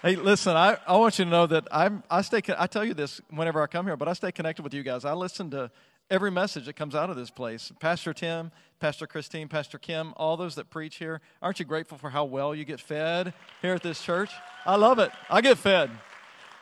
Hey, listen, I, I want you to know that I'm, I stay, I tell you this whenever I come here, but I stay connected with you guys. I listen to every message that comes out of this place. Pastor Tim, Pastor Christine, Pastor Kim, all those that preach here. Aren't you grateful for how well you get fed here at this church? I love it. I get fed.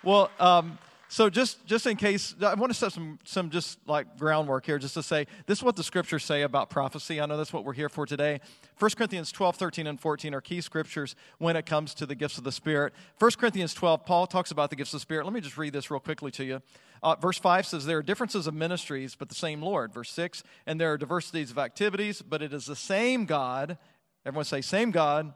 Well, um, so just just in case, I want to set some some just like groundwork here, just to say this is what the scriptures say about prophecy. I know that's what we're here for today. 1 Corinthians 12, 13, and 14 are key scriptures when it comes to the gifts of the Spirit. 1 Corinthians 12, Paul talks about the gifts of the Spirit. Let me just read this real quickly to you. Uh, verse 5 says, There are differences of ministries, but the same Lord. Verse 6, and there are diversities of activities, but it is the same God. Everyone say, Same God.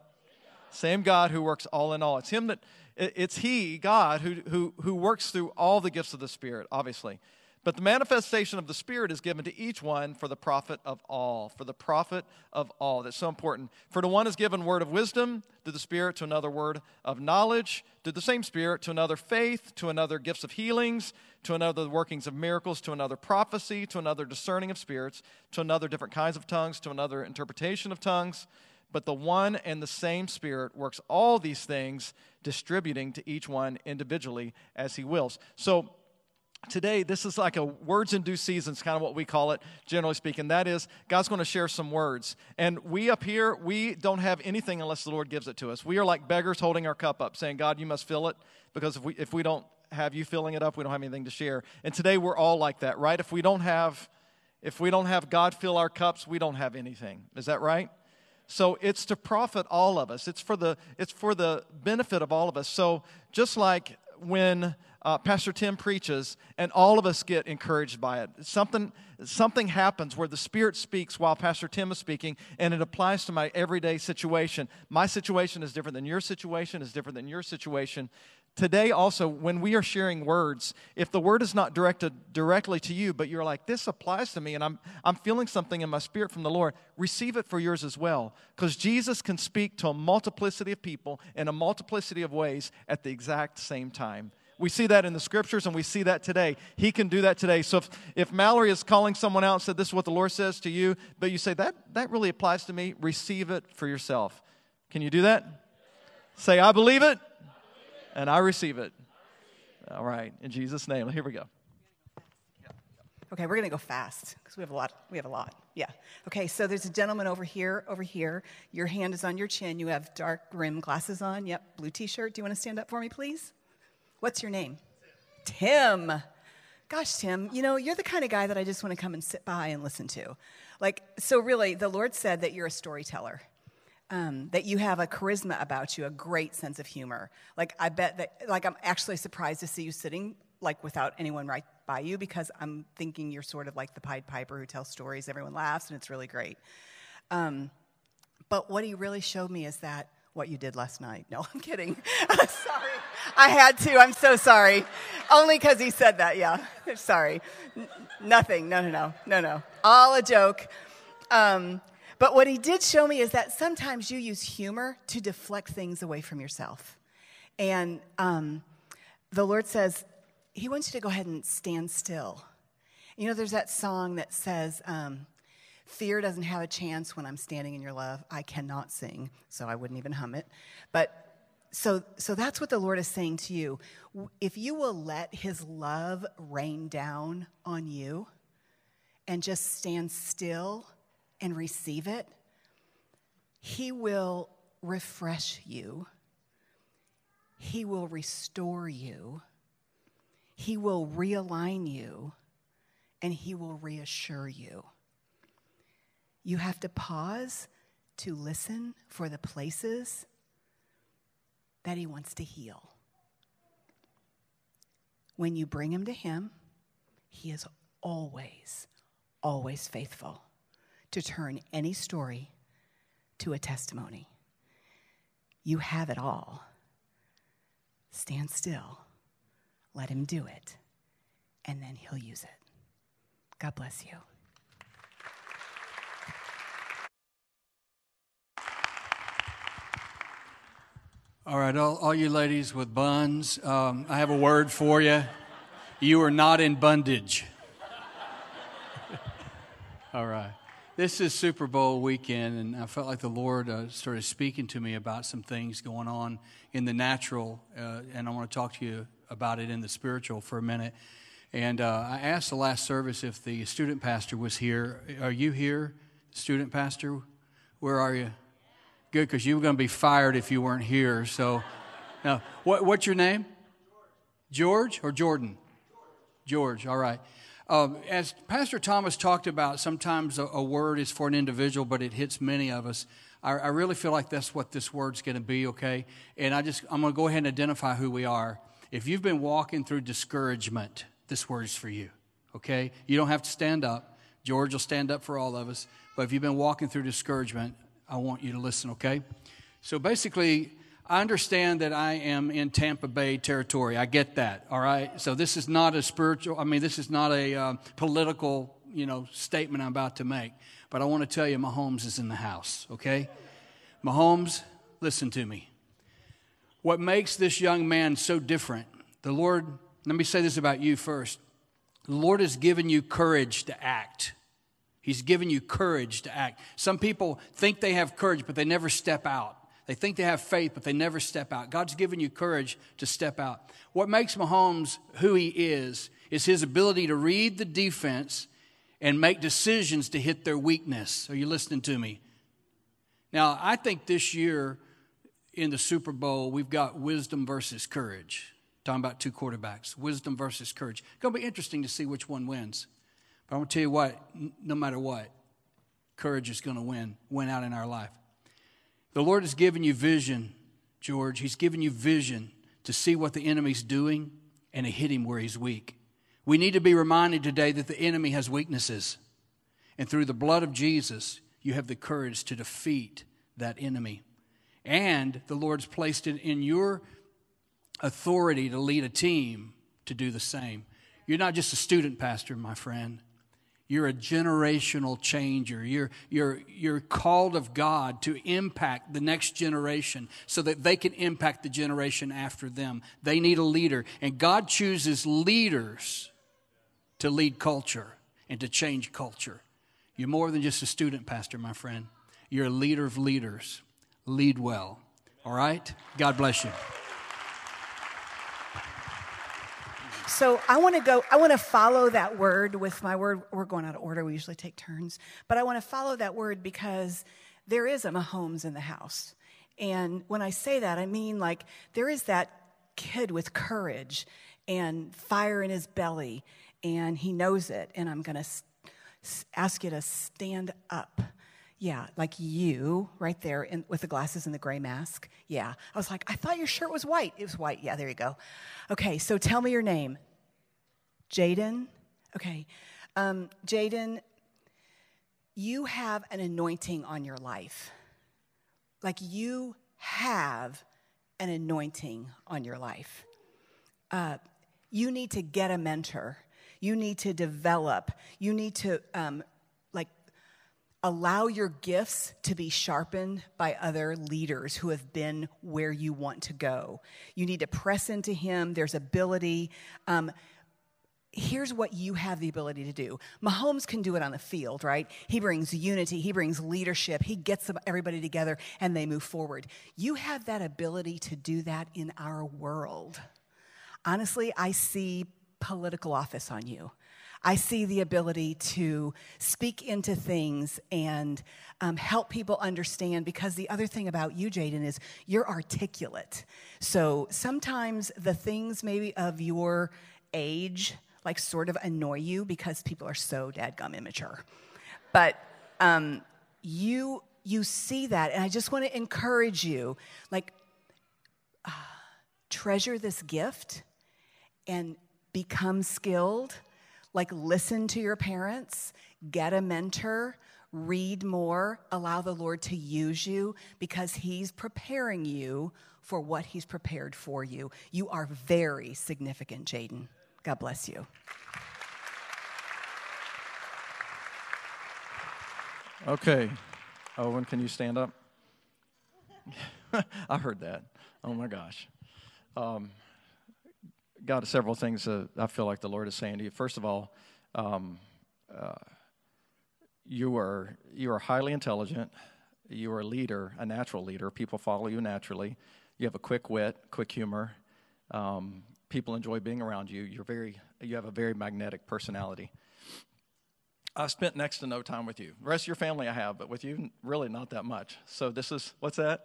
Same God who works all in all. It's Him that it's He, God, who, who, who works through all the gifts of the Spirit, obviously. But the manifestation of the Spirit is given to each one for the profit of all. For the profit of all. That's so important. For the one is given word of wisdom, to the Spirit, to another word of knowledge, to the same Spirit, to another faith, to another gifts of healings, to another workings of miracles, to another prophecy, to another discerning of spirits, to another different kinds of tongues, to another interpretation of tongues but the one and the same Spirit works all these things, distributing to each one individually as He wills. So, today, this is like a words in due season, is kind of what we call it, generally speaking. That is, God's going to share some words. And we up here, we don't have anything unless the Lord gives it to us. We are like beggars holding our cup up, saying, God, you must fill it, because if we, if we don't have you filling it up, we don't have anything to share. And today, we're all like that, right? If we don't have if we don't have God fill our cups, we don't have anything. Is that right? So it's to profit all of us. It's for the, it's for the benefit of all of us. So just like when uh, Pastor Tim preaches and all of us get encouraged by it, something, something happens where the Spirit speaks while Pastor Tim is speaking and it applies to my everyday situation. My situation is different than your situation, is different than your situation today also when we are sharing words if the word is not directed directly to you but you're like this applies to me and i'm, I'm feeling something in my spirit from the lord receive it for yours as well. Because jesus can speak to a multiplicity of people in a multiplicity of ways at the exact same time. We see that in the scriptures and we see that today. He can do that today. So if, if mallory is calling someone out and said this is what the lord says to you but you say that that really applies to me receive it for yourself. Can you do that? Say i believe it and I receive it. All right, in Jesus' name. Here we go. Okay, we're gonna go fast because we have a lot. We have a lot. Yeah. Okay, so there's a gentleman over here. Over here, your hand is on your chin. You have dark rim glasses on. Yep, blue T-shirt. Do you want to stand up for me, please? What's your name? Tim. Gosh, Tim, you know you're the kind of guy that I just want to come and sit by and listen to. Like, so really, the Lord said that you're a storyteller um, that you have a charisma about you, a great sense of humor. Like I bet that, like I'm actually surprised to see you sitting like without anyone right by you because I'm thinking you're sort of like the Pied Piper who tells stories, everyone laughs, and it's really great. Um, but what he really showed me is that what you did last night. No, I'm kidding. Sorry. I had to. I'm so sorry. Only because he said that. Yeah. sorry. N- nothing. No, no, no, no, no. All a joke. Um, but what he did show me is that sometimes you use humor to deflect things away from yourself. And um, the Lord says, He wants you to go ahead and stand still. You know, there's that song that says, um, Fear doesn't have a chance when I'm standing in your love. I cannot sing, so I wouldn't even hum it. But so, so that's what the Lord is saying to you. If you will let His love rain down on you and just stand still and receive it, He will refresh you, He will restore you, He will realign you, and He will reassure you. You have to pause to listen for the places that He wants to heal. When you bring Him to Him, He is always, always faithful to turn any story to a testimony. You have it all. Stand still, let Him do it, and then He'll use it. God bless you. All right, all, all you ladies with buns, um, I have a word for you. You are not in bondage. all right. This is Super Bowl weekend, and I felt like the Lord uh, started speaking to me about some things going on in the natural, uh, and I want to talk to you about it in the spiritual for a minute. And uh, I asked the last service if the student pastor was here. Are you here, student pastor? Where are you? Good, because you were going to be fired if you weren't here. So, now, what, what's your name? George or Jordan? George, all right. Um, as Pastor Thomas talked about, sometimes a, a, word is for an individual, but it hits many of us. I, I really feel like that's what this word's going to be, okay? And I just, I'm going to go ahead and identify who we are. If you've been walking through discouragement, this word's for you, okay? You don't have to stand up. George will stand up for all of us. But if you've been walking through discouragement, I want you to listen, okay? So basically, I understand that I am in Tampa Bay territory. I get that, all right? So this is not a spiritual, I mean, this is not a uh, political, you know, statement I'm about to make. But I want to tell you, Mahomes is in the house, okay? Mahomes, listen to me. What makes this young man so different, the Lord, let me say this about you first. The Lord has given you courage to act. He's given you courage to act. Some people think they have courage, but they never step out. They think they have faith, but they never step out. God's given you courage to step out. What makes Mahomes who he is is his ability to read the defense and make decisions to hit their weakness. Are you listening to me? Now, I think this year in the Super Bowl, we've got wisdom versus courage. Talking about two quarterbacks, wisdom versus courage. It's going to be interesting to see which one wins. But I'm going to tell you what, no matter what, courage is going to win, win out in our life. The Lord has given you vision, George. He's given you vision to see what the enemy's doing and to hit him where he's weak. We need to be reminded today that the enemy has weaknesses. And through the blood of Jesus, you have the courage to defeat that enemy. And the Lord's placed it in your authority to lead a team to do the same. You're not just a student pastor, my friend. You're a generational changer. You're, you're, you're called of God to impact the next generation so that they can impact the generation after them. They need a leader. And God chooses leaders to lead culture and to change culture. You're more than just a student pastor, my friend. You're a leader of leaders. Lead well. All right? God bless you. So I want to go, I want to follow that word with my word. We're going out of order. We usually take turns. But I want to follow that word because there is a Mahomes in the house. And when I say that, I mean like there is that kid with courage and fire in his belly, and he knows it. And I'm going to ask you to stand up. Yeah, like you right there in, with the glasses and the gray mask. Yeah. I was like, I thought your shirt was white. It was white. Yeah, there you go. Okay, so tell me your name. Jaden? Okay. Um, Jaden, you have an anointing on your life. Like you have an anointing on your life. Uh, you need to get a mentor. You need to develop. You need to um, allow your gifts to be sharpened by other leaders who have been where you want to go. You need to press into Him. There's ability. Um, here's what you have the ability to do. Mahomes can do it on the field, right? He brings unity, he brings leadership, he gets everybody together and they move forward. You have that ability to do that in our world. Honestly, I see political office on you. I see the ability to speak into things and um, help people understand because the other thing about you, Jaden, is you're articulate. So sometimes the things maybe of your age like sort of annoy you because people are so dadgum immature. But um, you you see that, and I just want to encourage you, like uh, treasure this gift and become skilled like listen to your parents, get a mentor, read more, allow the Lord to use you because He's preparing you for what He's prepared for you. You are very significant, Jaden. God bless you. Okay. Owen, can you stand up? I heard that. Oh my gosh. Um, got several things that I feel like the Lord is saying to you. First of all, um, uh, you are you are highly intelligent. You are a leader, a natural leader. People follow you naturally. You have a quick wit, quick humor. Um, people enjoy being around you. You're very you have a very magnetic personality. I spent next to no time with you. The rest of your family I have, but with you, really not that much. So this is what's that?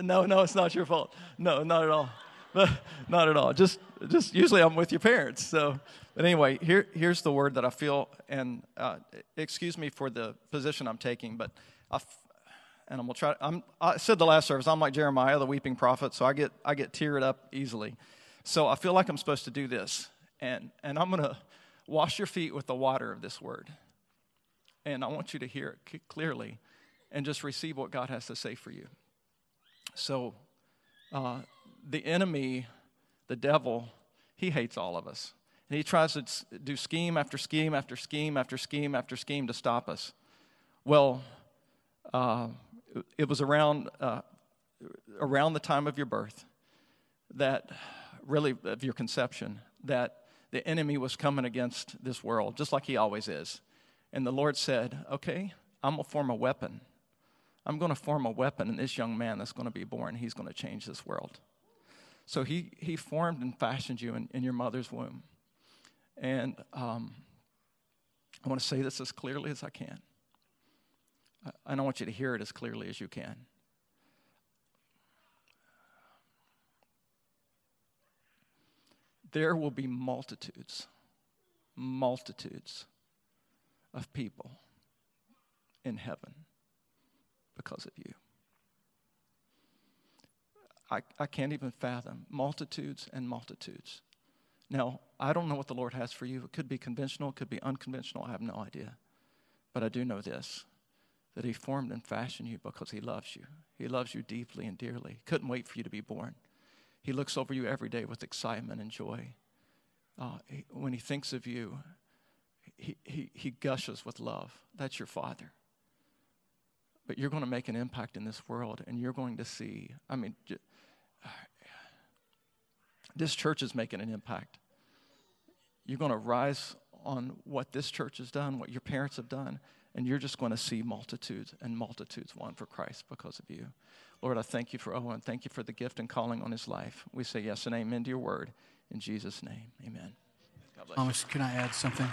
No, no, it's not your fault. No, not at all. not at all. Just, just usually I'm with your parents. So, but anyway, here, here's the word that I feel, and uh, excuse me for the position I'm taking, but I, and I'm gonna try. I'm, I said the last service, I'm like Jeremiah, the weeping prophet, so I get, I get teared up easily. So I feel like I'm supposed to do this, and and I'm gonna wash your feet with the water of this word, and I want you to hear it clearly, and just receive what God has to say for you. So. Uh, the enemy, the devil, he hates all of us. And he tries to do scheme after scheme after scheme after scheme after scheme to stop us. Well, uh, it was around, uh, around the time of your birth that, really, of your conception, that the enemy was coming against this world, just like he always is. And the Lord said, Okay, I'm going to form a weapon. I'm going to form a weapon in this young man that's going to be born. He's going to change this world. So he, he formed and fashioned you in, in your mother's womb. And um, I want to say this as clearly as I can. I, I want you to hear it as clearly as you can. There will be multitudes, multitudes of people in heaven because of you. I, I can't even fathom. Multitudes and multitudes. Now, I don't know what the Lord has for you. It could be conventional, it could be unconventional. I have no idea. But I do know this that He formed and fashioned you because He loves you. He loves you deeply and dearly. Couldn't wait for you to be born. He looks over you every day with excitement and joy. Uh, he, when He thinks of you, he, he, he gushes with love. That's your Father. But you're going to make an impact in this world, and you're going to see. I mean, this church is making an impact. You're going to rise on what this church has done, what your parents have done, and you're just going to see multitudes and multitudes won for Christ because of you. Lord, I thank you for Owen. Thank you for the gift and calling on his life. We say yes and amen to your word. In Jesus' name, amen. Thomas, can I add something?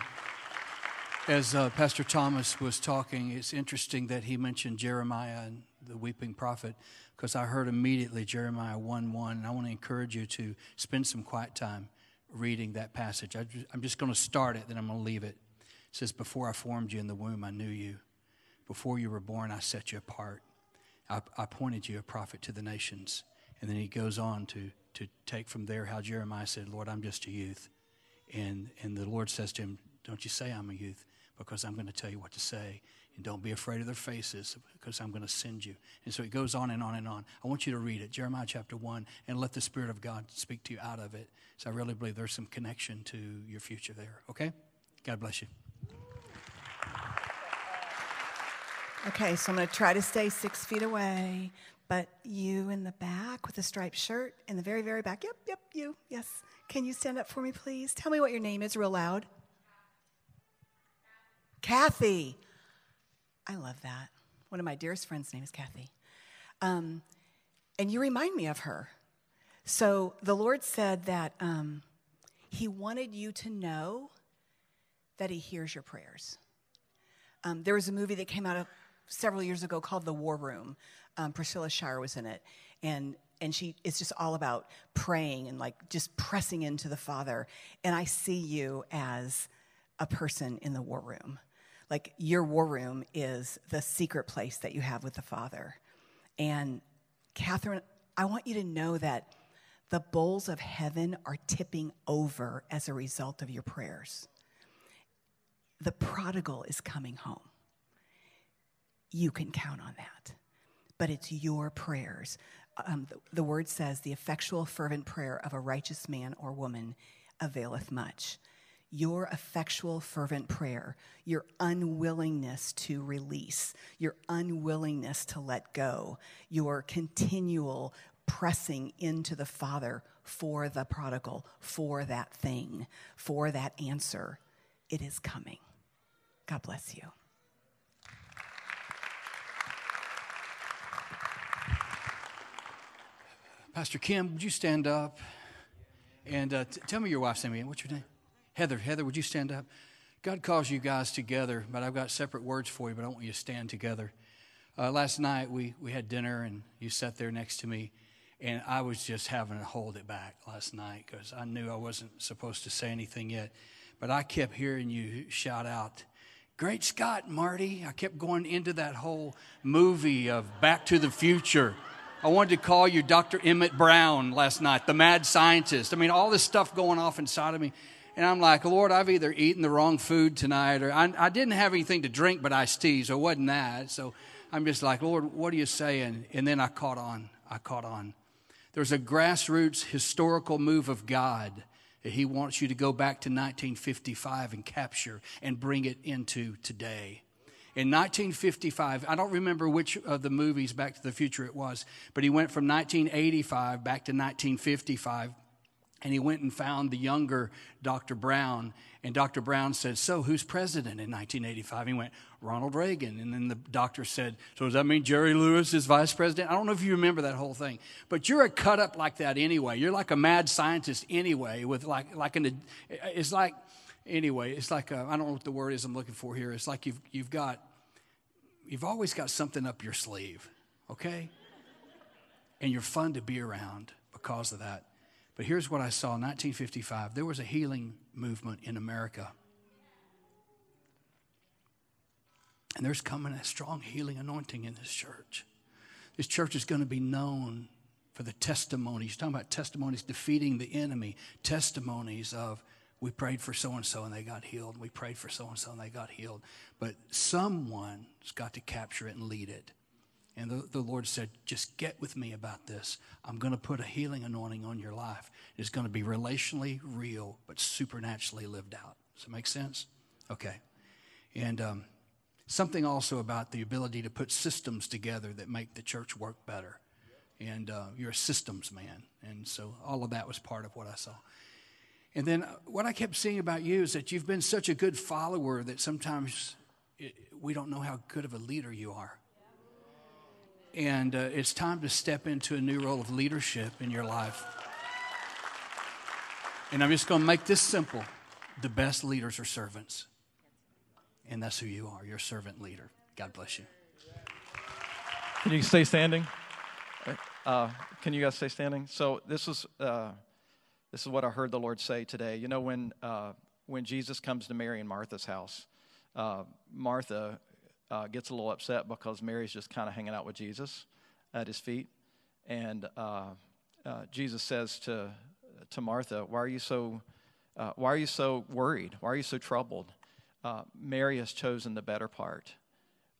As uh, Pastor Thomas was talking, it's interesting that he mentioned Jeremiah and the weeping prophet because I heard immediately Jeremiah 1 1. And I want to encourage you to spend some quiet time reading that passage. I, am just going to start it, then I'm going to leave it. It says, Before I formed you in the womb, I knew you. Before you were born, I set you apart. I, I appointed you a prophet to the nations. And then he goes on to, to take from there how Jeremiah said, Lord, I'm just a youth. And, and the Lord says to him, Don't you say I'm a youth, because I'm going to tell you what to say. And don't be afraid of their faces because I'm going to send you. And so it goes on and on and on. I want you to read it, Jeremiah chapter 1, and let the Spirit of God speak to you out of it. So I really believe there's some connection to your future there. Okay? God bless you. Okay, so I'm going to try to stay six feet away, but you in the back with the striped shirt in the very, very back. Yep, yep, you. Yes. Can you stand up for me, please? Tell me what your name is real loud. Kathy. I love that. One of my dearest friends' name is Kathy. Um, and you remind me of her. So the Lord said that um, He wanted you to know that He hears your prayers. Um, there was a movie that came out several years ago called The War Room. Um, Priscilla Shirer was in it, and and she it's just all about praying and like just pressing into the Father. And I see you as a person in the war room like your war room is the secret place that you have with the Father. And Catherine, I want you to know that the bowls of heaven are tipping over as a result of your prayers. The prodigal is coming home. You can count on that. But it's your prayers. Um, the, the word says, the effectual, fervent prayer of a righteous man or woman availeth much your effectual, fervent prayer, your unwillingness to release, your unwillingness to let go, your continual pressing into the Father for the prodigal, for that thing, for that answer. It is coming. God bless you. Pastor Kim, would you stand up and uh, t- tell me your wife's name again? What's your name? Heather. Heather, would you stand up? God calls you guys together, but I've got separate words for you, but I want you to stand together. Uh, last night we, we had dinner and you sat there next to me, and I was just having to hold it back last night because I knew I wasn't supposed to say anything yet. But I kept hearing you shout out, Great Scott, Marty. I kept going into that whole movie of Back to the Future. I wanted to call you Dr. Emmett Brown last night, the mad scientist. I mean, all this stuff going off inside of me. And I'm like, Lord, I've either eaten the wrong food tonight or I, I didn't have anything to drink but iced tea, so it wasn't that. So I'm just like, Lord, what are you saying? And then I caught on. I caught on. There's a grassroots historical move of God that He wants you to go back to 1955 and capture and bring it into today. In 1955, I don't remember which of the movies Back to the Future it was, but he went from 1985 back to 1955 and he went and found the younger Dr. Brown. And Dr. Brown said, So, who's president in 1985? He went, Ronald Reagan. And then the doctor said, So, does that mean Jerry Lewis is vice president? I don't know if you remember that whole thing. But you're a cut up like that anyway. You're like a mad scientist anyway, with like, like an, it's like, anyway, it's like, I don't know what the word is I'm looking for here. It's like you've, you've got, you've always got something up your sleeve, okay? And you're fun to be around because of that. But here's what I saw in 1955 there was a healing movement in America. And there's coming a strong healing anointing in this church. This church is going to be known for the testimonies. You're talking about testimonies defeating the enemy, testimonies of we prayed for so and so and they got healed. We prayed for so and so and they got healed. But someone's got to capture it and lead it. And the, the Lord said, Just get with me about this. I'm going to put a healing anointing on your life. It's going to be relationally real, but supernaturally lived out. Does that make sense? Okay. And um, something also about the ability to put systems together that make the church work better. And uh, you're a systems man. And so all of that was part of what I saw. And then uh, what I kept seeing about you is that you've been such a good follower that sometimes it, we don't know how good of a leader you are. And uh, it's time to step into a new role of leadership in your life. And I'm just going to make this simple the best leaders are servants. And that's who you are. You're a servant leader. God bless you. Can you stay standing? Uh, can you guys stay standing? So this is uh, this is what I heard the Lord say today. You know, when uh, when Jesus comes to Mary and Martha's house, uh, Martha uh, gets a little upset because Mary's just kind of hanging out with Jesus at his feet. And uh, uh, Jesus says to, to Martha, Why are you so, uh, why are you so worried? Why are you so troubled? Uh, Mary has chosen the better part,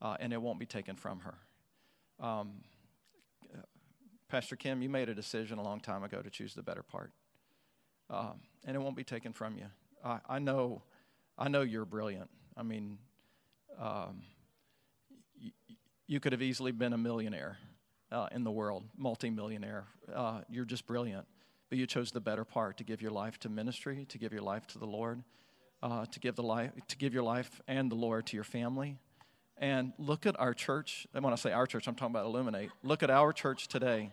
uh, and it won't be taken from her. Um, Pastor Kim, you made a decision a long time ago to choose the better part, um, and it won't be taken from you. I, I know, I know you're brilliant. I mean, um, you could have easily been a millionaire uh, in the world, multimillionaire. Uh, you're just brilliant. But you chose the better part to give your life to ministry, to give your life to the Lord, uh, to give the life, to give your life and the Lord to your family. And look at our church. And when I say our church, I'm talking about Illuminate. Look at our church today.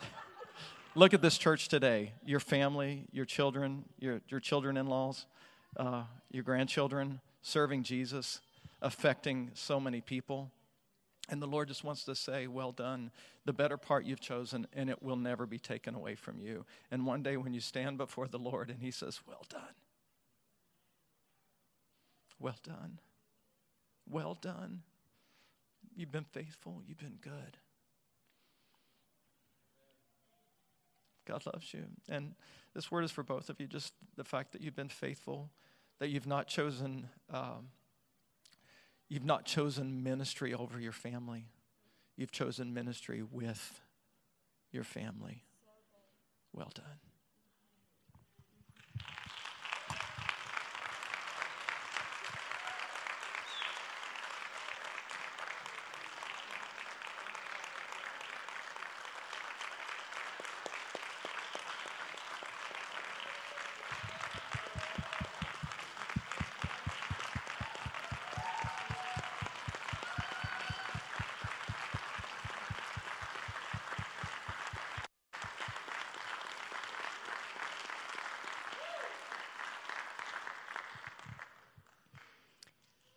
look at this church today. Your family, your children, your, your children in laws, uh, your grandchildren serving Jesus affecting so many people. And the Lord just wants to say, Well done. The better part you've chosen, and it will never be taken away from you. And one day when you stand before the Lord and He says, Well done. Well done. Well done. You've been faithful. You've been good. God loves you. And this word is for both of you just the fact that you've been faithful, that you've not chosen. Um, You've not chosen ministry over your family. You've chosen ministry with your family. Well done.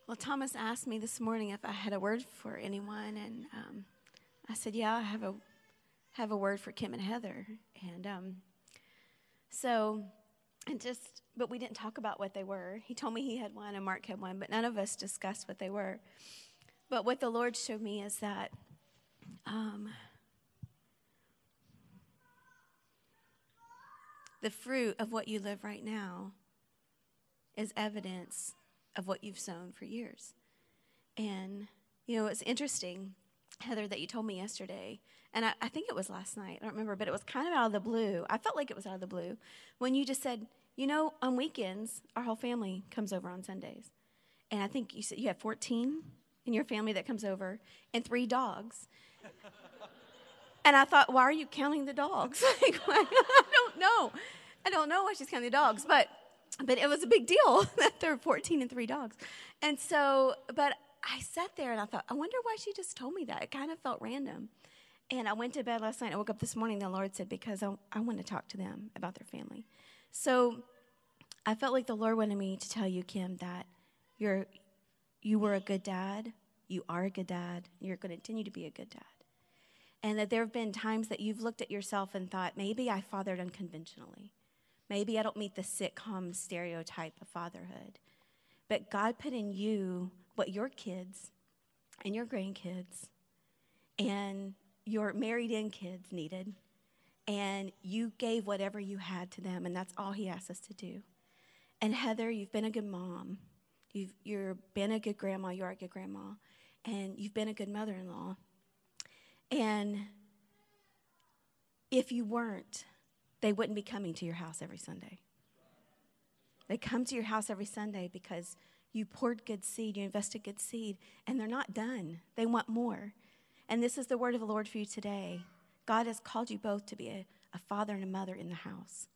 Well, Thomas asked me this morning if I had a word for anyone, and um, I said, "Yeah, I have a have a word for Kim and Heather." And um, so, and just, but we didn't talk about what they were. He told me he had one, and Mark had one, but none of us discussed what they were. But what the Lord showed me is that. Um, the fruit of what you live right now is evidence of what you've sown for years. And, you know, it's interesting, Heather, that you told me yesterday, and I, I, think it was last night, I don't remember, but it was kind of out of the blue. I felt like it was out of the blue when you just said, you know, on weekends, our whole family comes over on Sundays. And I think you said you have 14 in your family that comes over and three dogs. and I thought, why are you counting the dogs? like, I don't know. I don't know why she's counting the dogs, but but it was a big deal that there were 14 and three dogs. And so, but I sat there and I thought, I wonder why she just told me that. It kind of felt random. And I went to bed last night. I woke up this morning. The Lord said, because I, I want to talk to them about their family. So I felt like the Lord wanted me to tell you, Kim, that you're, you were a good dad. You are a good dad. You're going to continue to be a good dad. And that there have been times that you've looked at yourself and thought, maybe I fathered unconventionally. Maybe I don't meet the sitcom stereotype of fatherhood. But God put in you what your kids and your grandkids and your married in kids needed. And you gave whatever you had to them, and that's all He asked us to do. And Heather, you've been a good mom. You've you're been a good grandma. You're a good grandma. And you've been a good mother in law. And if you weren't, they wouldn't be coming to your house every Sunday. They come to your house every Sunday because you poured good seed, you invested good seed, and they're not done. They want more. And this is the word of the Lord for you today. God has called you both to be a, a father and a mother in the house.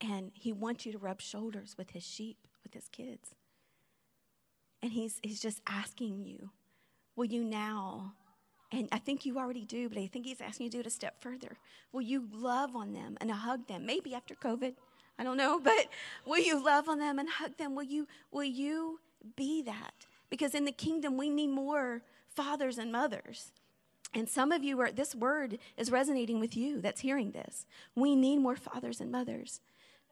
And He wants you to rub shoulders with His sheep, with His kids. And He's, he's just asking you, will you now and I think you already do, but I think he's asking you to do it a step further. Will you love on them and hug them? Maybe after COVID, I don't know, but will you love on them and hug them? Will you will you be that? Because in the kingdom we need more fathers and mothers. And some of you are this word is resonating with you that's hearing this. We need more fathers and mothers.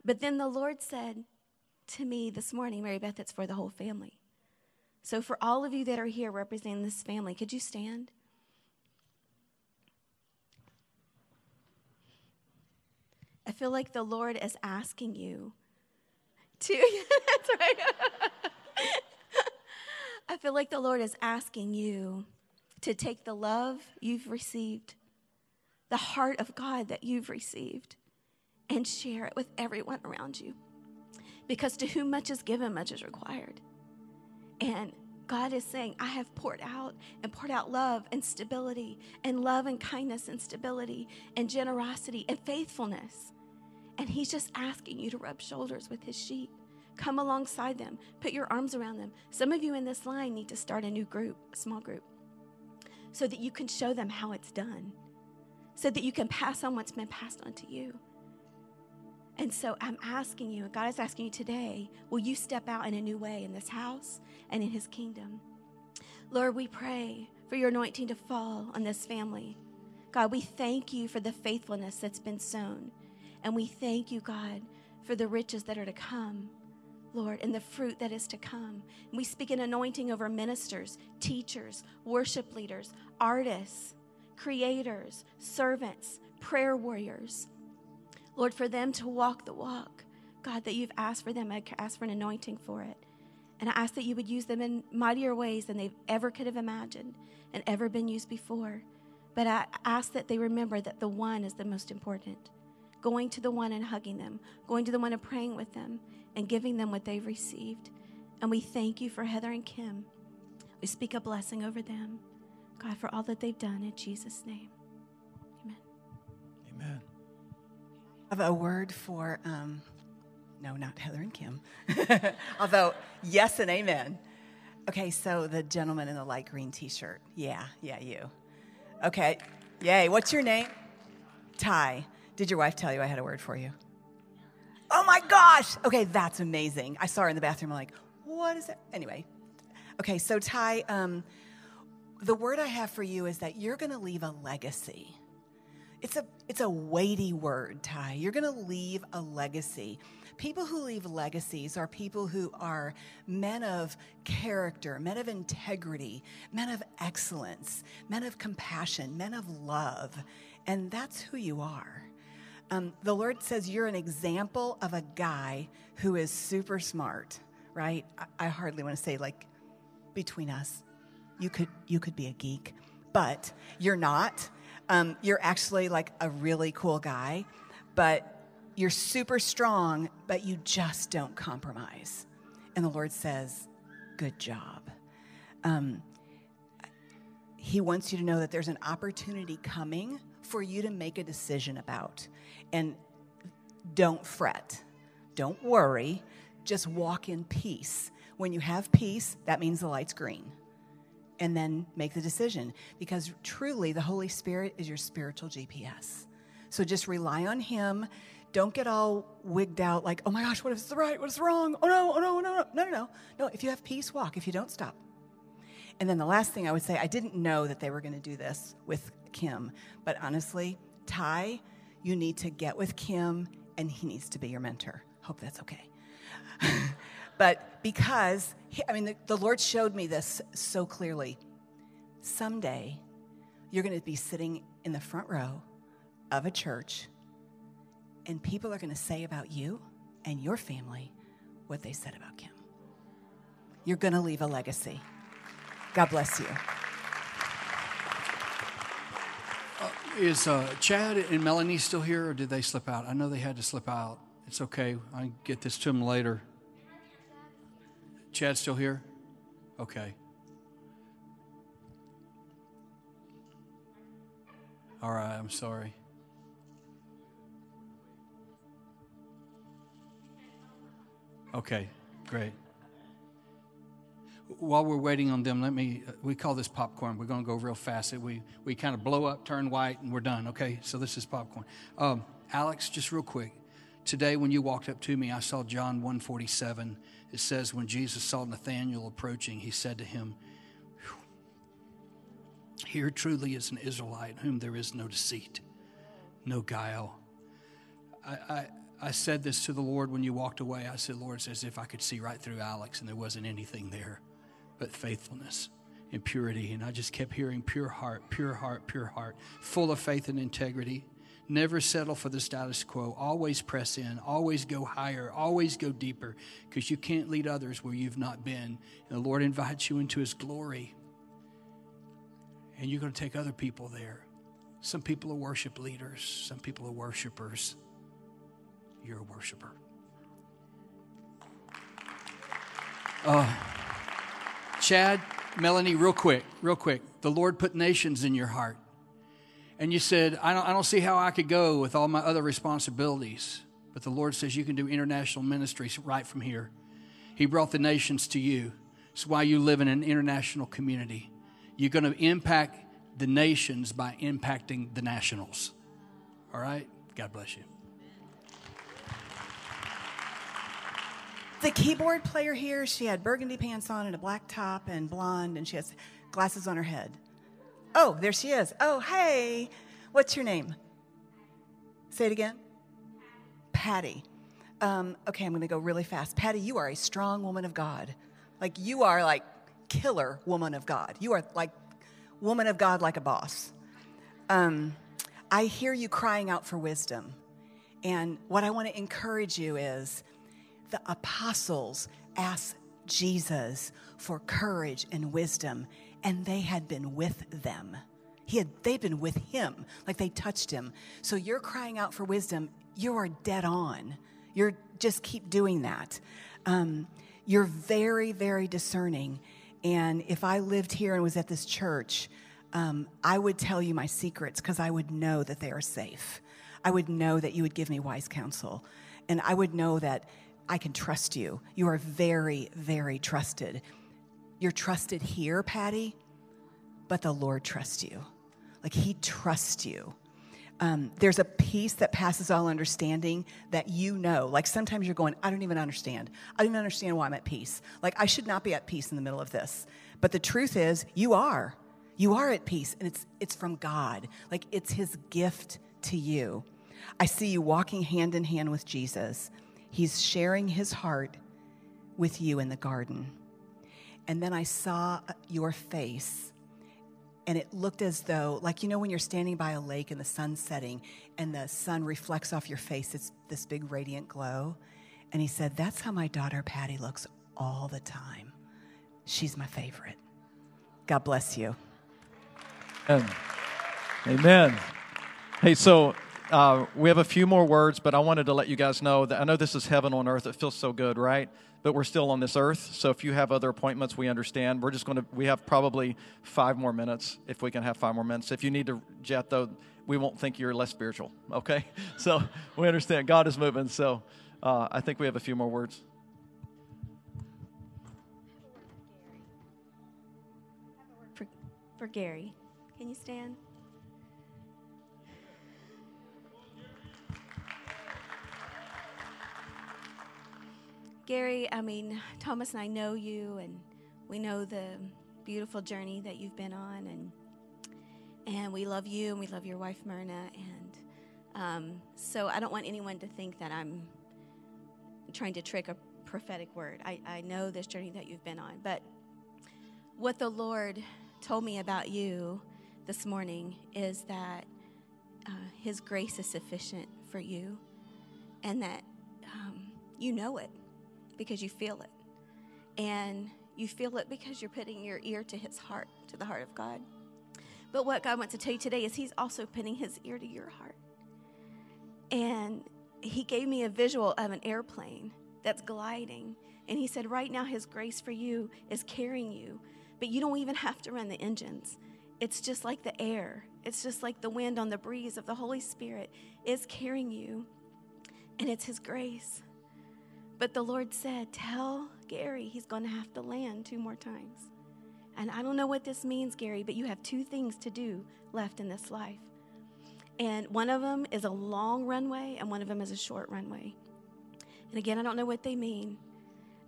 But then the Lord said to me this morning, Mary Beth, it's for the whole family. So for all of you that are here representing this family, could you stand? I feel like the Lord is asking you to. that's right. I feel like the Lord is asking you to take the love you've received, the heart of God that you've received, and share it with everyone around you. Because to whom much is given, much is required. And God is saying, I have poured out and poured out love and stability, and love and kindness and stability, and generosity and faithfulness. And he's just asking you to rub shoulders with his sheep. Come alongside them, put your arms around them. Some of you in this line need to start a new group, a small group, so that you can show them how it's done, so that you can pass on what's been passed on to you. And so I'm asking you, and God is asking you today, will you step out in a new way in this house and in his kingdom? Lord, we pray for your anointing to fall on this family. God, we thank you for the faithfulness that's been sown. And we thank you, God, for the riches that are to come, Lord, and the fruit that is to come. We speak an anointing over ministers, teachers, worship leaders, artists, creators, servants, prayer warriors. Lord, for them to walk the walk, God, that you've asked for them. I ask for an anointing for it. And I ask that you would use them in mightier ways than they ever could have imagined and ever been used before. But I ask that they remember that the one is the most important going to the one and hugging them, going to the one and praying with them, and giving them what they've received. And we thank you for Heather and Kim. We speak a blessing over them, God, for all that they've done in Jesus' name. Amen. Amen. I have a word for, um, no, not Heather and Kim, although, yes and amen. Okay, so the gentleman in the light green t shirt. Yeah, yeah, you. Okay, yay. What's your name? Ty. Did your wife tell you I had a word for you? Oh my gosh. Okay, that's amazing. I saw her in the bathroom. I'm like, what is that? Anyway, okay, so Ty, um, the word I have for you is that you're going to leave a legacy. It's a, it's a weighty word, Ty. You're going to leave a legacy. People who leave legacies are people who are men of character, men of integrity, men of excellence, men of compassion, men of love. And that's who you are. Um, the Lord says you're an example of a guy who is super smart, right? I, I hardly want to say, like, between us, you could, you could be a geek, but you're not. Um, you're actually like a really cool guy, but you're super strong, but you just don't compromise. And the Lord says, Good job. Um, he wants you to know that there's an opportunity coming for you to make a decision about. And don't fret, don't worry, just walk in peace. When you have peace, that means the light's green. And then make the decision because truly the Holy Spirit is your spiritual GPS. So just rely on Him. Don't get all wigged out like, oh my gosh, what is the right? What is wrong? Oh no, oh no, no, no, no, no, no. No, if you have peace, walk. If you don't, stop. And then the last thing I would say, I didn't know that they were going to do this with Kim, but honestly, Ty, you need to get with Kim and he needs to be your mentor. Hope that's okay. but because, he, I mean, the, the Lord showed me this so clearly. Someday, you're going to be sitting in the front row of a church and people are going to say about you and your family what they said about Kim. You're going to leave a legacy. God bless you. Is uh, Chad and Melanie still here, or did they slip out? I know they had to slip out. It's okay. I can get this to them later. Chad still here? Okay. All right, I'm sorry. Okay, great. While we're waiting on them, let me, we call this popcorn. We're going to go real fast. We, we kind of blow up, turn white, and we're done, okay? So this is popcorn. Um, Alex, just real quick. Today, when you walked up to me, I saw John 147. It says, when Jesus saw Nathanael approaching, he said to him, Here truly is an Israelite in whom there is no deceit, no guile. I, I, I said this to the Lord when you walked away. I said, Lord, it's as if I could see right through Alex and there wasn't anything there but faithfulness and purity. And I just kept hearing pure heart, pure heart, pure heart, full of faith and integrity. Never settle for the status quo. Always press in. Always go higher. Always go deeper because you can't lead others where you've not been. And the Lord invites you into His glory. And you're going to take other people there. Some people are worship leaders, some people are worshipers you're a worshiper. Uh, Chad, Melanie, real quick, real quick. The Lord put nations in your heart. And you said, I don't, I don't see how I could go with all my other responsibilities. But the Lord says you can do international ministries right from here. He brought the nations to you. It's why you live in an international community. You're going to impact the nations by impacting the nationals. All right? God bless you. The keyboard player here, she had burgundy pants on and a black top and blonde, and she has glasses on her head. Oh, there she is. Oh, hey. What's your name? Say it again. Patty. Um, okay, I'm going to go really fast. Patty, you are a strong woman of God. Like, you are like killer woman of God. You are like woman of God like a boss. Um, I hear you crying out for wisdom. And what I want to encourage you is the apostles asked Jesus for courage and wisdom, and they had been with them. He had, they'd been with him, like they touched him. So you're crying out for wisdom. You are dead on. You're just keep doing that. Um, you're very, very discerning. And if I lived here and was at this church, um, I would tell you my secrets because I would know that they are safe. I would know that you would give me wise counsel. And I would know that I can trust you. You are very, very trusted. You're trusted here, Patty, but the Lord trusts you. Like He trusts you. um, there's a peace that passes all understanding that you know. Like sometimes you're going, I don't even understand. I don't understand why I'm at peace. Like I should not be at peace in the middle of this. But the truth is, you are. You are at peace, and it's it's from God. Like it's His gift to you. I see you walking hand in hand with Jesus. He's sharing His heart with you in the garden. And then I saw your face and it looked as though like you know when you're standing by a lake and the sun's setting and the sun reflects off your face it's this big radiant glow. And he said that's how my daughter patty looks all the time. She's my favorite. God bless you. Amen, amen. hey so uh, we have a few more words but i wanted to let you guys know that i know this is heaven on earth it feels so good right but we're still on this earth. So if you have other appointments, we understand. We're just going to, we have probably five more minutes if we can have five more minutes. If you need to jet, though, we won't think you're less spiritual, okay? So we understand God is moving. So uh, I think we have a few more words. For, for Gary. Can you stand? Gary, I mean, Thomas and I know you, and we know the beautiful journey that you've been on, and and we love you, and we love your wife Myrna, and um, so I don't want anyone to think that I'm trying to trick a prophetic word. I, I know this journey that you've been on, but what the Lord told me about you this morning is that uh, His grace is sufficient for you, and that um, you know it because you feel it. And you feel it because you're putting your ear to his heart, to the heart of God. But what God wants to tell you today is he's also putting his ear to your heart. And he gave me a visual of an airplane that's gliding. And he said, Right now, his grace for you is carrying you, but you don't even have to run the engines. It's just like the air, it's just like the wind on the breeze of the Holy Spirit is carrying you. And it's his grace. But the Lord said, Tell Gary he's going to have to land two more times. And I don't know what this means, Gary, but you have two things to do left in this life. And one of them is a long runway, and one of them is a short runway. And again, I don't know what they mean,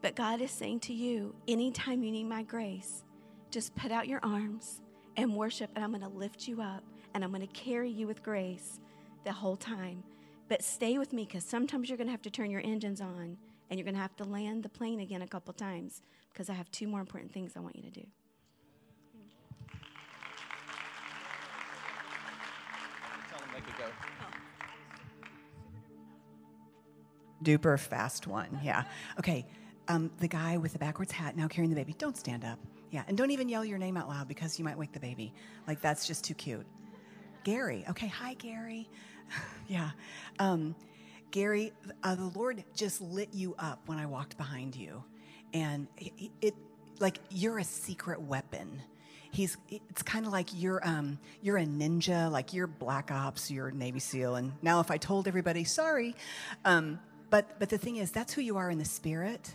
but God is saying to you anytime you need my grace, just put out your arms and worship, and I'm going to lift you up, and I'm going to carry you with grace the whole time. But stay with me because sometimes you're going to have to turn your engines on and you're going to have to land the plane again a couple times because I have two more important things I want you to do. Duper fast one, yeah. Okay, um, the guy with the backwards hat now carrying the baby. Don't stand up. Yeah, and don't even yell your name out loud because you might wake the baby. Like, that's just too cute. Gary. Okay, hi, Gary. yeah. Um, Gary, uh, the Lord just lit you up when I walked behind you. And it, it like you're a secret weapon. He's it's kind of like you're um you're a ninja, like you're black ops, you're Navy SEAL. And now if I told everybody, sorry. Um, but but the thing is that's who you are in the spirit.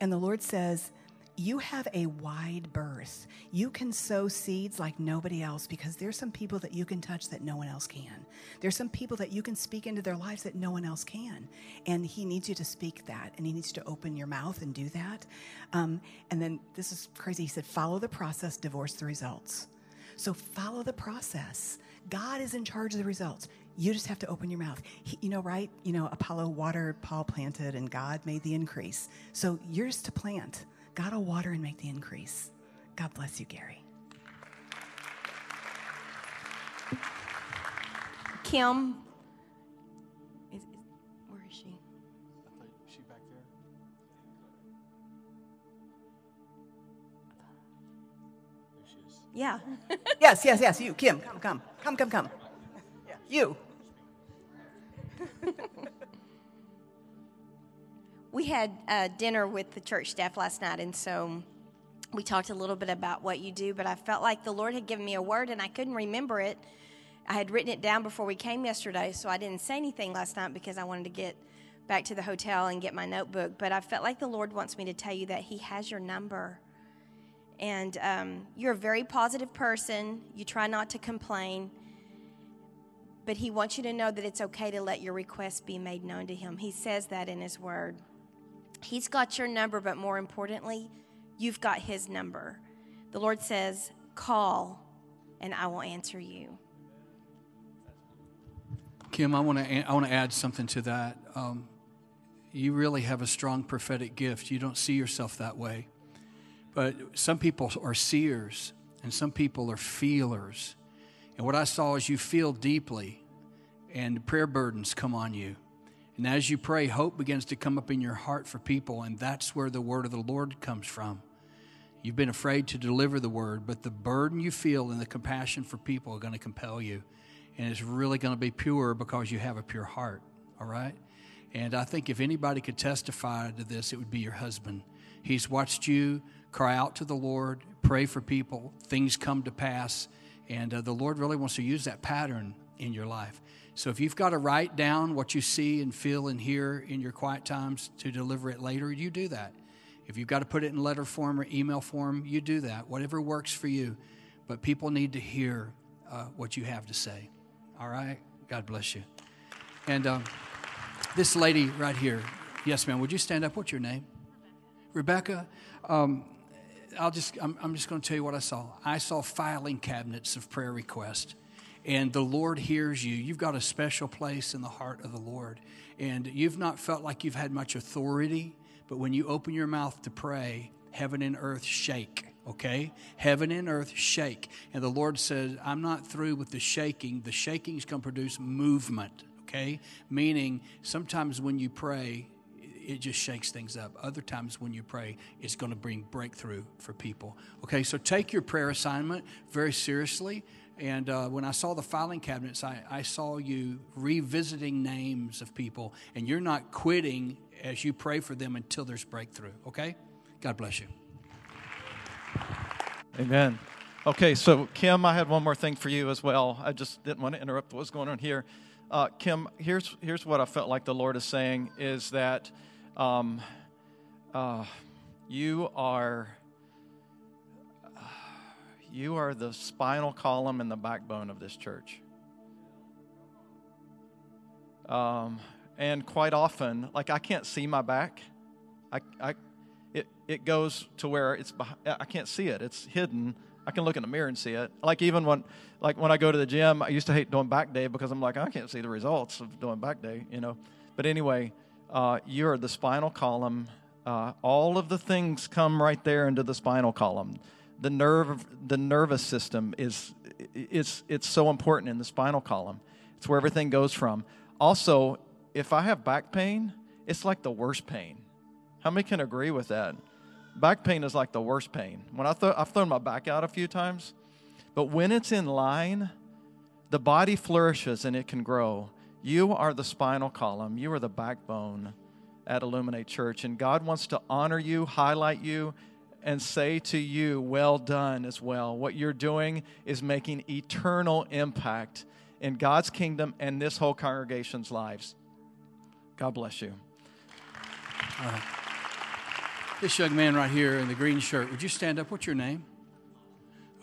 And the Lord says, you have a wide berth. You can sow seeds like nobody else because there's some people that you can touch that no one else can. There's some people that you can speak into their lives that no one else can. And He needs you to speak that, and He needs you to open your mouth and do that. Um, and then this is crazy. He said, follow the process, divorce the results. So follow the process. God is in charge of the results. You just have to open your mouth. He, you know, right? You know, Apollos watered, Paul planted, and God made the increase. So you're just to plant. God will water and make the increase. God bless you, Gary. Kim. Is, is, where is she? Is she back there? There she is. Yeah. Yes, yes, yes. You, Kim. Come, come, come, come, come. Yeah. You. we had uh, dinner with the church staff last night, and so we talked a little bit about what you do. But I felt like the Lord had given me a word, and I couldn't remember it. I had written it down before we came yesterday, so I didn't say anything last night because I wanted to get back to the hotel and get my notebook. But I felt like the Lord wants me to tell you that He has your number. And um, you're a very positive person. You try not to complain. but He wants you to know that it's okay to let your requests be made known to Him. He says that in His Word. He's got your number, but more importantly, you've got His number. The Lord says, Call, and I will answer you. Kim, I want to I want to add something to that. Um, you really have a strong prophetic gift. You don't see yourself that way, but some people are seers, and some people are feelers. And what I saw is you feel deeply, and prayer burdens come on you. And as you pray, hope begins to come up in your heart for people, and that's where the word of the Lord comes from. You've been afraid to deliver the word, but the burden you feel and the compassion for people are going to compel you and it's really going to be pure because you have a pure heart. All right? And I think if anybody could testify to this, it would be your husband. He's watched you cry out to the Lord, pray for people, things come to pass, and uh, the Lord really wants to use that pattern in your life. So if you've got to write down what you see and feel and hear in your quiet times to deliver it later, you do that. If you've got to put it in letter form or email form, you do that. Whatever works for you. But people need to hear uh, what you have to say. All right? God bless you. And um, this lady right here, yes, ma'am, would you stand up? What's your name? Rebecca. Um, I'll just, I'm, I'm just going to tell you what I saw. I saw filing cabinets of prayer requests and the Lord hears you. You've got a special place in the heart of the Lord. And you've not felt like you've had much authority, but when you open your mouth to pray, heaven and earth shake okay? Heaven and earth shake. And the Lord says, I'm not through with the shaking. The shaking's going to produce movement, okay? Meaning, sometimes when you pray, it just shakes things up. Other times when you pray, it's going to bring breakthrough for people. Okay, so take your prayer assignment very seriously. And uh, when I saw the filing cabinets, I, I saw you revisiting names of people, and you're not quitting as you pray for them until there's breakthrough. Okay? God bless you. Amen. Okay, so Kim, I had one more thing for you as well. I just didn't want to interrupt what was going on here. Uh, Kim, here's here's what I felt like the Lord is saying is that um, uh, you are you are the spinal column and the backbone of this church. Um, and quite often, like I can't see my back. I, I it, it goes to where it's I can't see it. It's hidden. I can look in the mirror and see it. Like even when like when I go to the gym, I used to hate doing back day because I'm like I can't see the results of doing back day, you know. But anyway, uh, you're the spinal column. Uh, all of the things come right there into the spinal column. The nerve, the nervous system is it's it's so important in the spinal column. It's where everything goes from. Also, if I have back pain, it's like the worst pain. How many can agree with that? Back pain is like the worst pain. When I th- I've thrown my back out a few times, but when it's in line, the body flourishes and it can grow. You are the spinal column. You are the backbone at Illuminate Church, and God wants to honor you, highlight you, and say to you, "Well done," as well. What you're doing is making eternal impact in God's kingdom and this whole congregation's lives. God bless you. Uh, this young man right here in the green shirt, would you stand up? What's your name?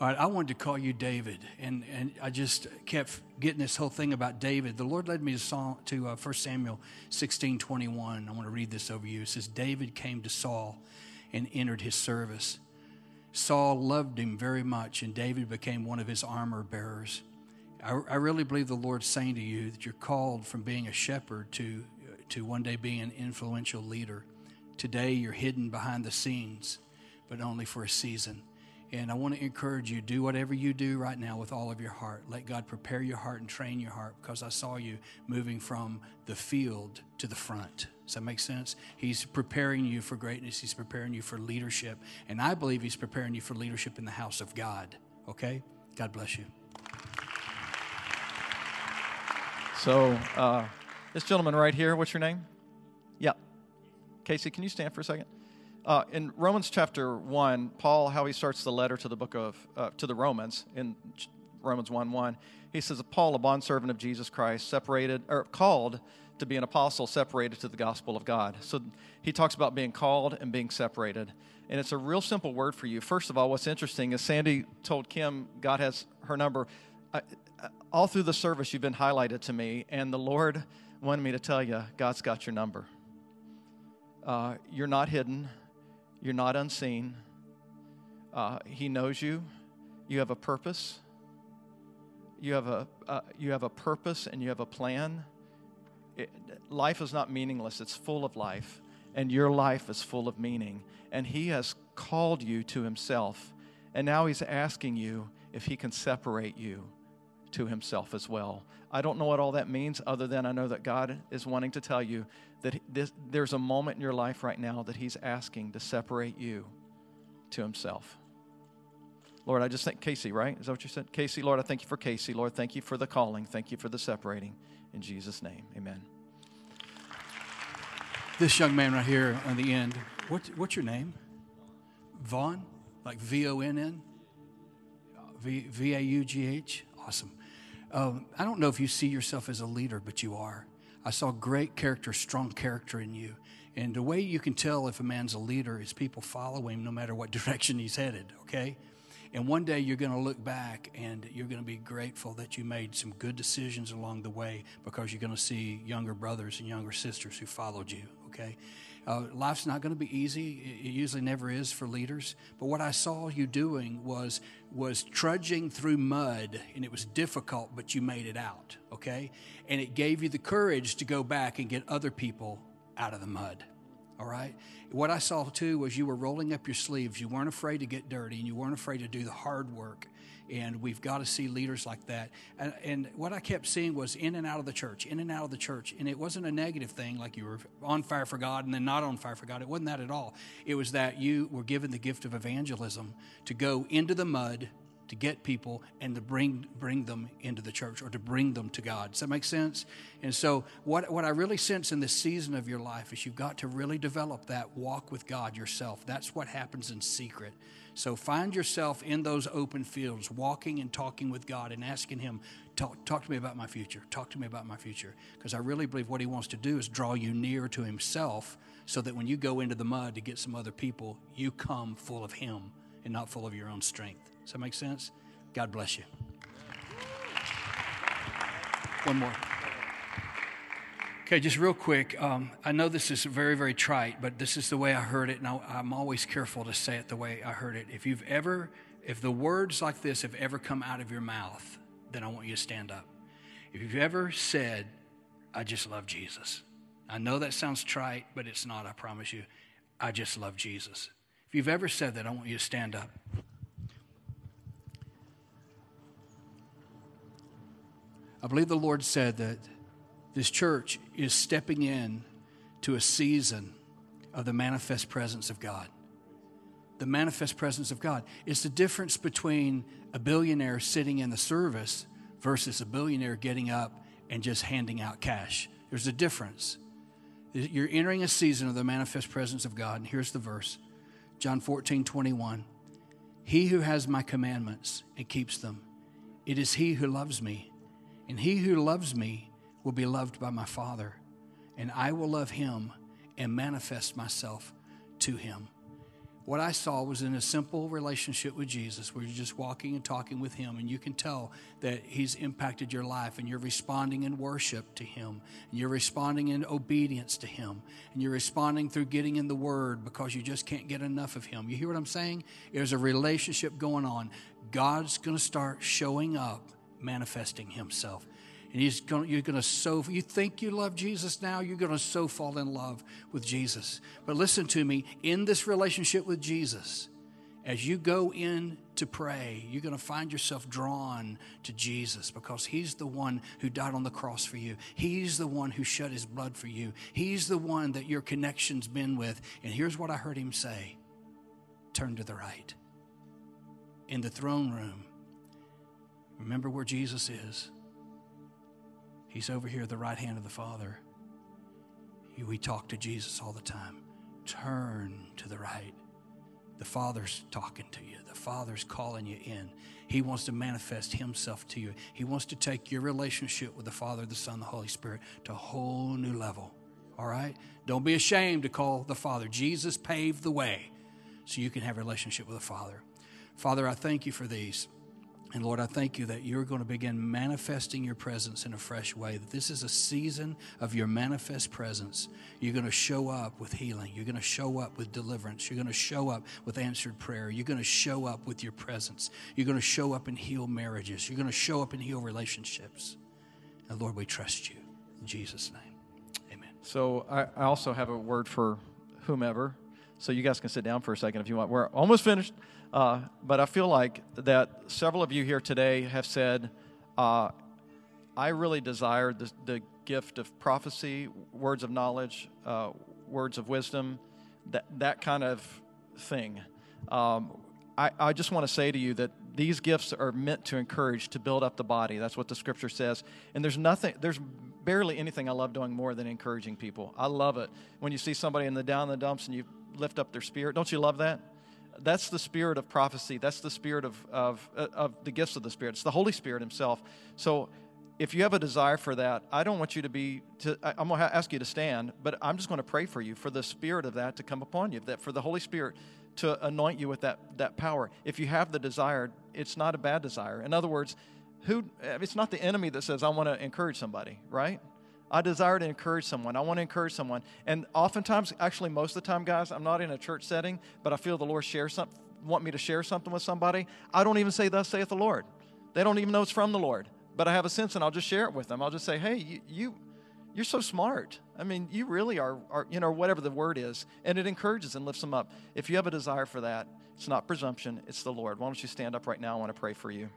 All right, I wanted to call you David, and, and I just kept getting this whole thing about David. The Lord led me to, Saul, to uh, 1 Samuel 16 21. I want to read this over you. It says, David came to Saul and entered his service. Saul loved him very much, and David became one of his armor bearers. I, I really believe the Lord's saying to you that you're called from being a shepherd to, to one day being an influential leader. Today, you're hidden behind the scenes, but only for a season. And I want to encourage you do whatever you do right now with all of your heart. Let God prepare your heart and train your heart because I saw you moving from the field to the front. Does that make sense? He's preparing you for greatness, He's preparing you for leadership. And I believe He's preparing you for leadership in the house of God. Okay? God bless you. So, uh, this gentleman right here, what's your name? Yeah. Casey, can you stand for a second? Uh, in Romans chapter one, Paul, how he starts the letter to the book of uh, to the Romans in Romans one one, he says, "Paul, a bondservant of Jesus Christ, separated or called to be an apostle, separated to the gospel of God." So he talks about being called and being separated, and it's a real simple word for you. First of all, what's interesting is Sandy told Kim God has her number. I, all through the service, you've been highlighted to me, and the Lord wanted me to tell you God's got your number. Uh, you're not hidden, you're not unseen. Uh, he knows you. You have a purpose. You have a, uh, you have a purpose and you have a plan. It, life is not meaningless, it's full of life. And your life is full of meaning. And He has called you to Himself. And now He's asking you if He can separate you to Himself as well. I don't know what all that means, other than I know that God is wanting to tell you that this, there's a moment in your life right now that He's asking to separate you to Himself. Lord, I just thank Casey, right? Is that what you said? Casey, Lord, I thank you for Casey. Lord, thank you for the calling. Thank you for the separating. In Jesus' name, amen. This young man right here on the end, what, what's your name? Vaughn? Like V O N N? V A U G H? Awesome. Um, I don't know if you see yourself as a leader, but you are. I saw great character, strong character in you. And the way you can tell if a man's a leader is people follow him no matter what direction he's headed, okay? And one day you're going to look back and you're going to be grateful that you made some good decisions along the way because you're going to see younger brothers and younger sisters who followed you, okay? Uh, life's not going to be easy. It usually never is for leaders. But what I saw you doing was was trudging through mud, and it was difficult, but you made it out. Okay, and it gave you the courage to go back and get other people out of the mud. All right. What I saw too was you were rolling up your sleeves. You weren't afraid to get dirty, and you weren't afraid to do the hard work and we've got to see leaders like that. And, and, what I kept seeing was in and out of the church, in and out of the church, and it wasn't a negative thing like you were on fire for God and then not on fire for God. It wasn't that at all. It was that you were given the gift of evangelism to go into the mud to get people and to bring bring them into the church or to bring them to God. Does that make sense? And so what what I really sense in this season of your life is you've got to really develop that walk with God yourself. That's what happens in secret. So find yourself in those open fields, walking and talking with God and asking Him, talk, talk to me about my future. Talk to me about my future. Because I really believe what He wants to do is draw you near to Himself so that when you go into the mud to get some other people, you come full of Him and not full of your own strength. Does that make sense? God bless you. One more. Okay, just real quick. Um, I know this is very, very trite, but this is the way I heard it, and I, I'm always careful to say it the way I heard it. If you've ever, if the words like this have ever come out of your mouth, then I want you to stand up. If you've ever said, I just love Jesus, I know that sounds trite, but it's not, I promise you. I just love Jesus. If you've ever said that, I want you to stand up. I believe the Lord said that this church is stepping in to a season of the manifest presence of God. The manifest presence of God. It's the difference between a billionaire sitting in the service versus a billionaire getting up and just handing out cash. There's a difference. You're entering a season of the manifest presence of God. And here's the verse John 14, 21. He who has my commandments and keeps them, it is he who loves me. And he who loves me will be loved by my Father, and I will love him and manifest myself to him. What I saw was in a simple relationship with Jesus where you're just walking and talking with him, and you can tell that he's impacted your life, and you're responding in worship to him, and you're responding in obedience to him, and you're responding through getting in the word because you just can't get enough of him. You hear what I'm saying? There's a relationship going on. God's going to start showing up, manifesting himself. And he's going, you're going to so you think you love jesus now you're going to so fall in love with jesus. But listen to me in this relationship with jesus as you go in to pray you're going to find yourself drawn to jesus because he's the one who died on the cross for you. He's the one who shed his blood for you. He's the one that your connection's been with. And here's what i heard him say. Turn to the right. In the throne room remember where jesus is He's over here at the right hand of the Father. We talk to Jesus all the time. Turn to the right. The Father's talking to you. The Father's calling you in. He wants to manifest Himself to you. He wants to take your relationship with the Father, the Son, the Holy Spirit to a whole new level. All right? Don't be ashamed to call the Father. Jesus paved the way so you can have a relationship with the Father. Father, I thank you for these. And Lord, I thank you that you're going to begin manifesting your presence in a fresh way. That this is a season of your manifest presence. You're going to show up with healing. You're going to show up with deliverance. You're going to show up with answered prayer. You're going to show up with your presence. You're going to show up and heal marriages. You're going to show up and heal relationships. And Lord, we trust you. In Jesus' name, amen. So I, I also have a word for whomever. So you guys can sit down for a second if you want. We're almost finished. Uh, but I feel like that several of you here today have said, uh, I really desire the, the, gift of prophecy, words of knowledge, uh, words of wisdom, that, that kind of thing. Um, I, I just want to say to you that these gifts are meant to encourage, to build up the body. That's what the scripture says. And there's nothing, there's barely anything I love doing more than encouraging people. I love it. When you see somebody in the down in the dumps and you lift up their spirit, don't you love that? That's the spirit of prophecy. That's the spirit of, of, uh, of the gifts of the Spirit. It's the Holy Spirit Himself. So if you have a desire for that, I don't want you to be, to, I'm going to ask you to stand, but I'm just going to pray for you for the spirit of that to come upon you, that for the Holy Spirit to anoint you with that, that power. If you have the desire, it's not a bad desire. In other words, who, it's not the enemy that says, I want to encourage somebody, right? I desire to encourage someone. I want to encourage someone. And oftentimes, actually, most of the time, guys, I'm not in a church setting, but I feel the Lord share something, want me to share something with somebody. I don't even say, Thus saith the Lord. They don't even know it's from the Lord. But I have a sense and I'll just share it with them. I'll just say, Hey, you, you you're so smart. I mean, you really are, are, you know, whatever the word is. And it encourages and lifts them up. If you have a desire for that, it's not presumption, it's the Lord. Why don't you stand up right now? I want to pray for you.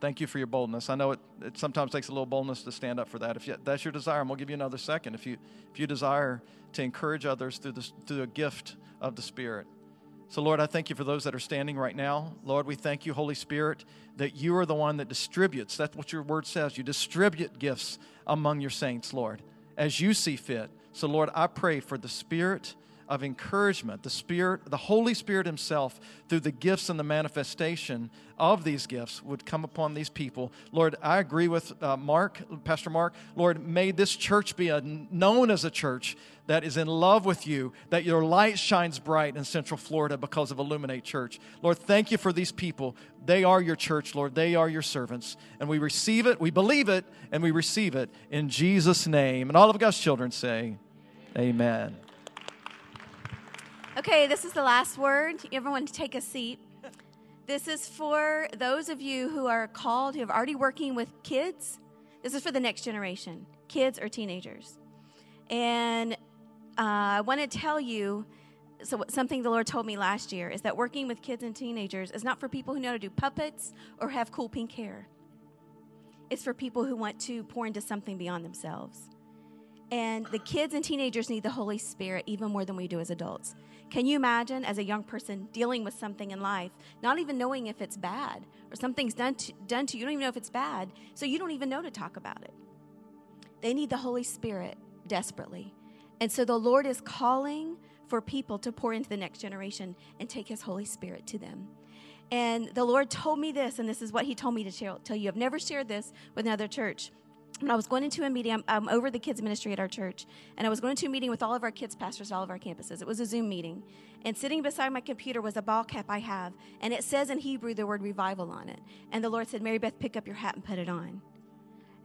Thank you for your boldness. I know it, it sometimes takes a little boldness to stand up for that. If you, that's your desire, and we'll give you another second. If you, if you desire to encourage others through, this, through a gift of the Spirit. So, Lord, I thank you for those that are standing right now. Lord, we thank you, Holy Spirit, that you are the one that distributes. That's what your word says. You distribute gifts among your saints, Lord, as you see fit. So, Lord, I pray for the Spirit of encouragement, the Spirit, the Holy Spirit Himself, through the gifts and the manifestation of these gifts, would come upon these people. Lord, I agree with uh, Mark, Pastor Mark. Lord, may this church be a, known as a church that is in love with you, that your light shines bright in Central Florida because of Illuminate Church. Lord, thank you for these people. They are your church, Lord. They are your servants. And we receive it, we believe it, and we receive it in Jesus' name. And all of God's children say, Amen. Okay, this is the last word. Everyone take a seat. This is for those of you who are called, who are already working with kids. This is for the next generation, kids or teenagers. And uh, I want to tell you so something the Lord told me last year is that working with kids and teenagers is not for people who know how to do puppets or have cool pink hair. It's for people who want to pour into something beyond themselves. And the kids and teenagers need the Holy Spirit even more than we do as adults. Can you imagine as a young person dealing with something in life, not even knowing if it's bad or something's done to, done to you, you don't even know if it's bad, so you don't even know to talk about it? They need the Holy Spirit desperately. And so the Lord is calling for people to pour into the next generation and take His Holy Spirit to them. And the Lord told me this, and this is what He told me to tell you. I've never shared this with another church when I was going into a meeting, I'm, I'm, over the kids' ministry at our church, and I was going to a meeting with all of our kids' pastors at all of our campuses. It was a Zoom meeting. And sitting beside my computer was a ball cap I have, and it says in Hebrew the word revival on it. And the Lord said, Mary Beth, pick up your hat and put it on.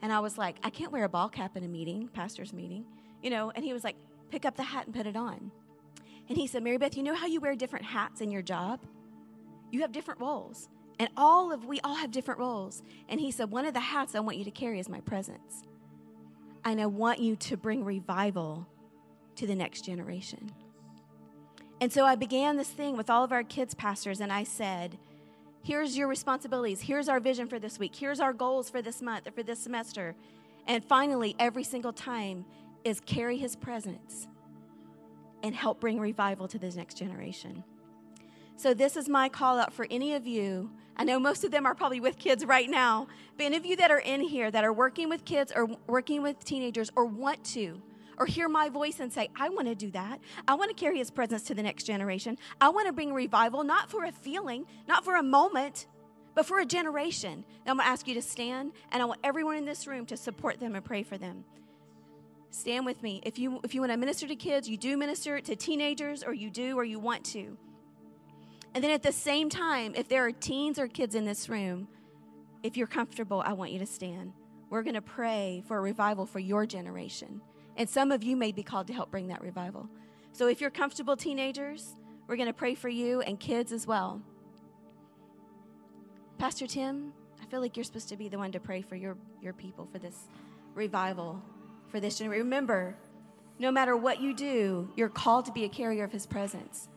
And I was like, I can't wear a ball cap in a meeting, pastor's meeting, you know. And he was like, pick up the hat and put it on. And he said, Mary Beth, you know how you wear different hats in your job? You have different roles. And all of we all have different roles. And he said, One of the hats I want you to carry is my presence. And I want you to bring revival to the next generation. And so I began this thing with all of our kids' pastors, and I said, Here's your responsibilities. Here's our vision for this week. Here's our goals for this month or for this semester. And finally, every single time is carry his presence and help bring revival to this next generation. So, this is my call out for any of you. I know most of them are probably with kids right now, but any of you that are in here that are working with kids or working with teenagers or want to, or hear my voice and say, I want to do that. I want to carry his presence to the next generation. I want to bring revival, not for a feeling, not for a moment, but for a generation. I'm going to ask you to stand, and I want everyone in this room to support them and pray for them. Stand with me. If you, if you want to minister to kids, you do minister to teenagers, or you do, or you want to. And then at the same time, if there are teens or kids in this room, if you're comfortable, I want you to stand. We're going to pray for a revival for your generation. And some of you may be called to help bring that revival. So if you're comfortable, teenagers, we're going to pray for you and kids as well. Pastor Tim, I feel like you're supposed to be the one to pray for your, your people for this revival, for this generation. Remember, no matter what you do, you're called to be a carrier of his presence.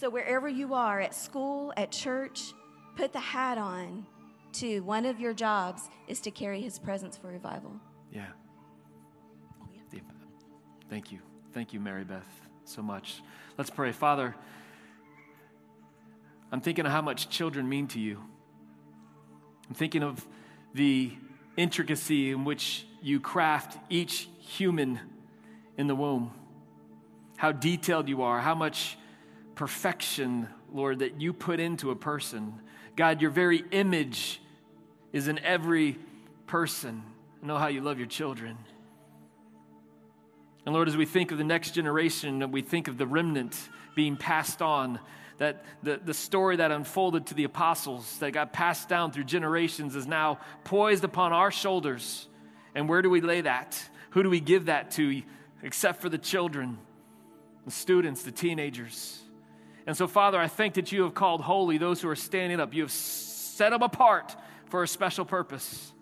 So wherever you are, at school, at church, put the hat on to one of your jobs is to carry his presence for revival. Yeah. Thank you. Thank you, Mary Beth, so much. Let's pray. Father, I'm thinking of how much children mean to you. I'm thinking of the intricacy in which you craft each human in the womb, how detailed you are, how much perfection, Lord, that you put into a person. God, your very image is in every person. I know how you love your children. And Lord, as we think of the next generation and we think of the remnant being passed on, that the, the story that unfolded to the apostles that got passed down through generations is now poised upon our shoulders. And where do we lay that? Who do we give that to except for the children, the students, the teenagers? And so, Father, I think that you have called holy those who are standing up. You have set them apart for a special purpose.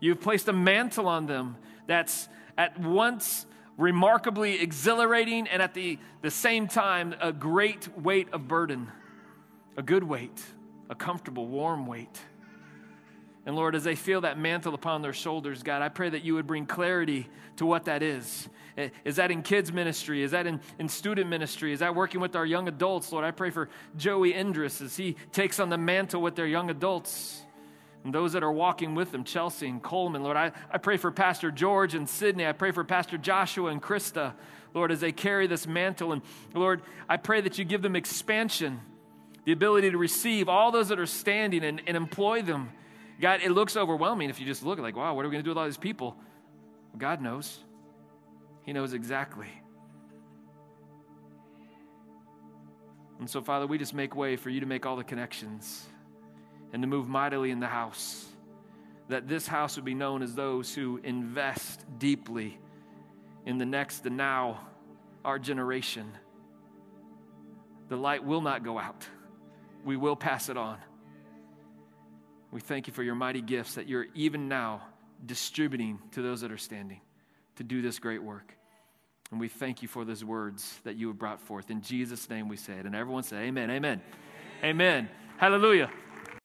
You've placed a mantle on them that's at once remarkably exhilarating and at the, the same time a great weight of burden, a good weight, a comfortable, warm weight. And Lord, as they feel that mantle upon their shoulders, God, I pray that you would bring clarity to what that is. Eh, is that in kids' ministry? Is that in, in student ministry? Is that working with our young adults? Lord, I pray for Joey Indris as he takes on the mantle with their young adults and those that are walking with them, Chelsea and Coleman. Lord, I, I pray for Pastor George and Sydney. I pray for Pastor Joshua and Krista, Lord, as they carry this mantle. And Lord, I pray that you give them expansion, the ability to receive all those that are standing and, and employ them. God, it looks overwhelming if you just look like, wow, what are we going to do with all these people? God knows. He knows exactly. And so, Father, we just make way for you to make all the connections and to move mightily in the house. That this house would be known as those who invest deeply in the next, the now, our generation. The light will not go out, we will pass it on. We thank you for your mighty gifts that you're even now distributing to those that are standing to do this great work. And we thank you for those words that you have brought forth. In Jesus' name we say it. And everyone say, Amen. Amen. Amen. Amen. Hallelujah.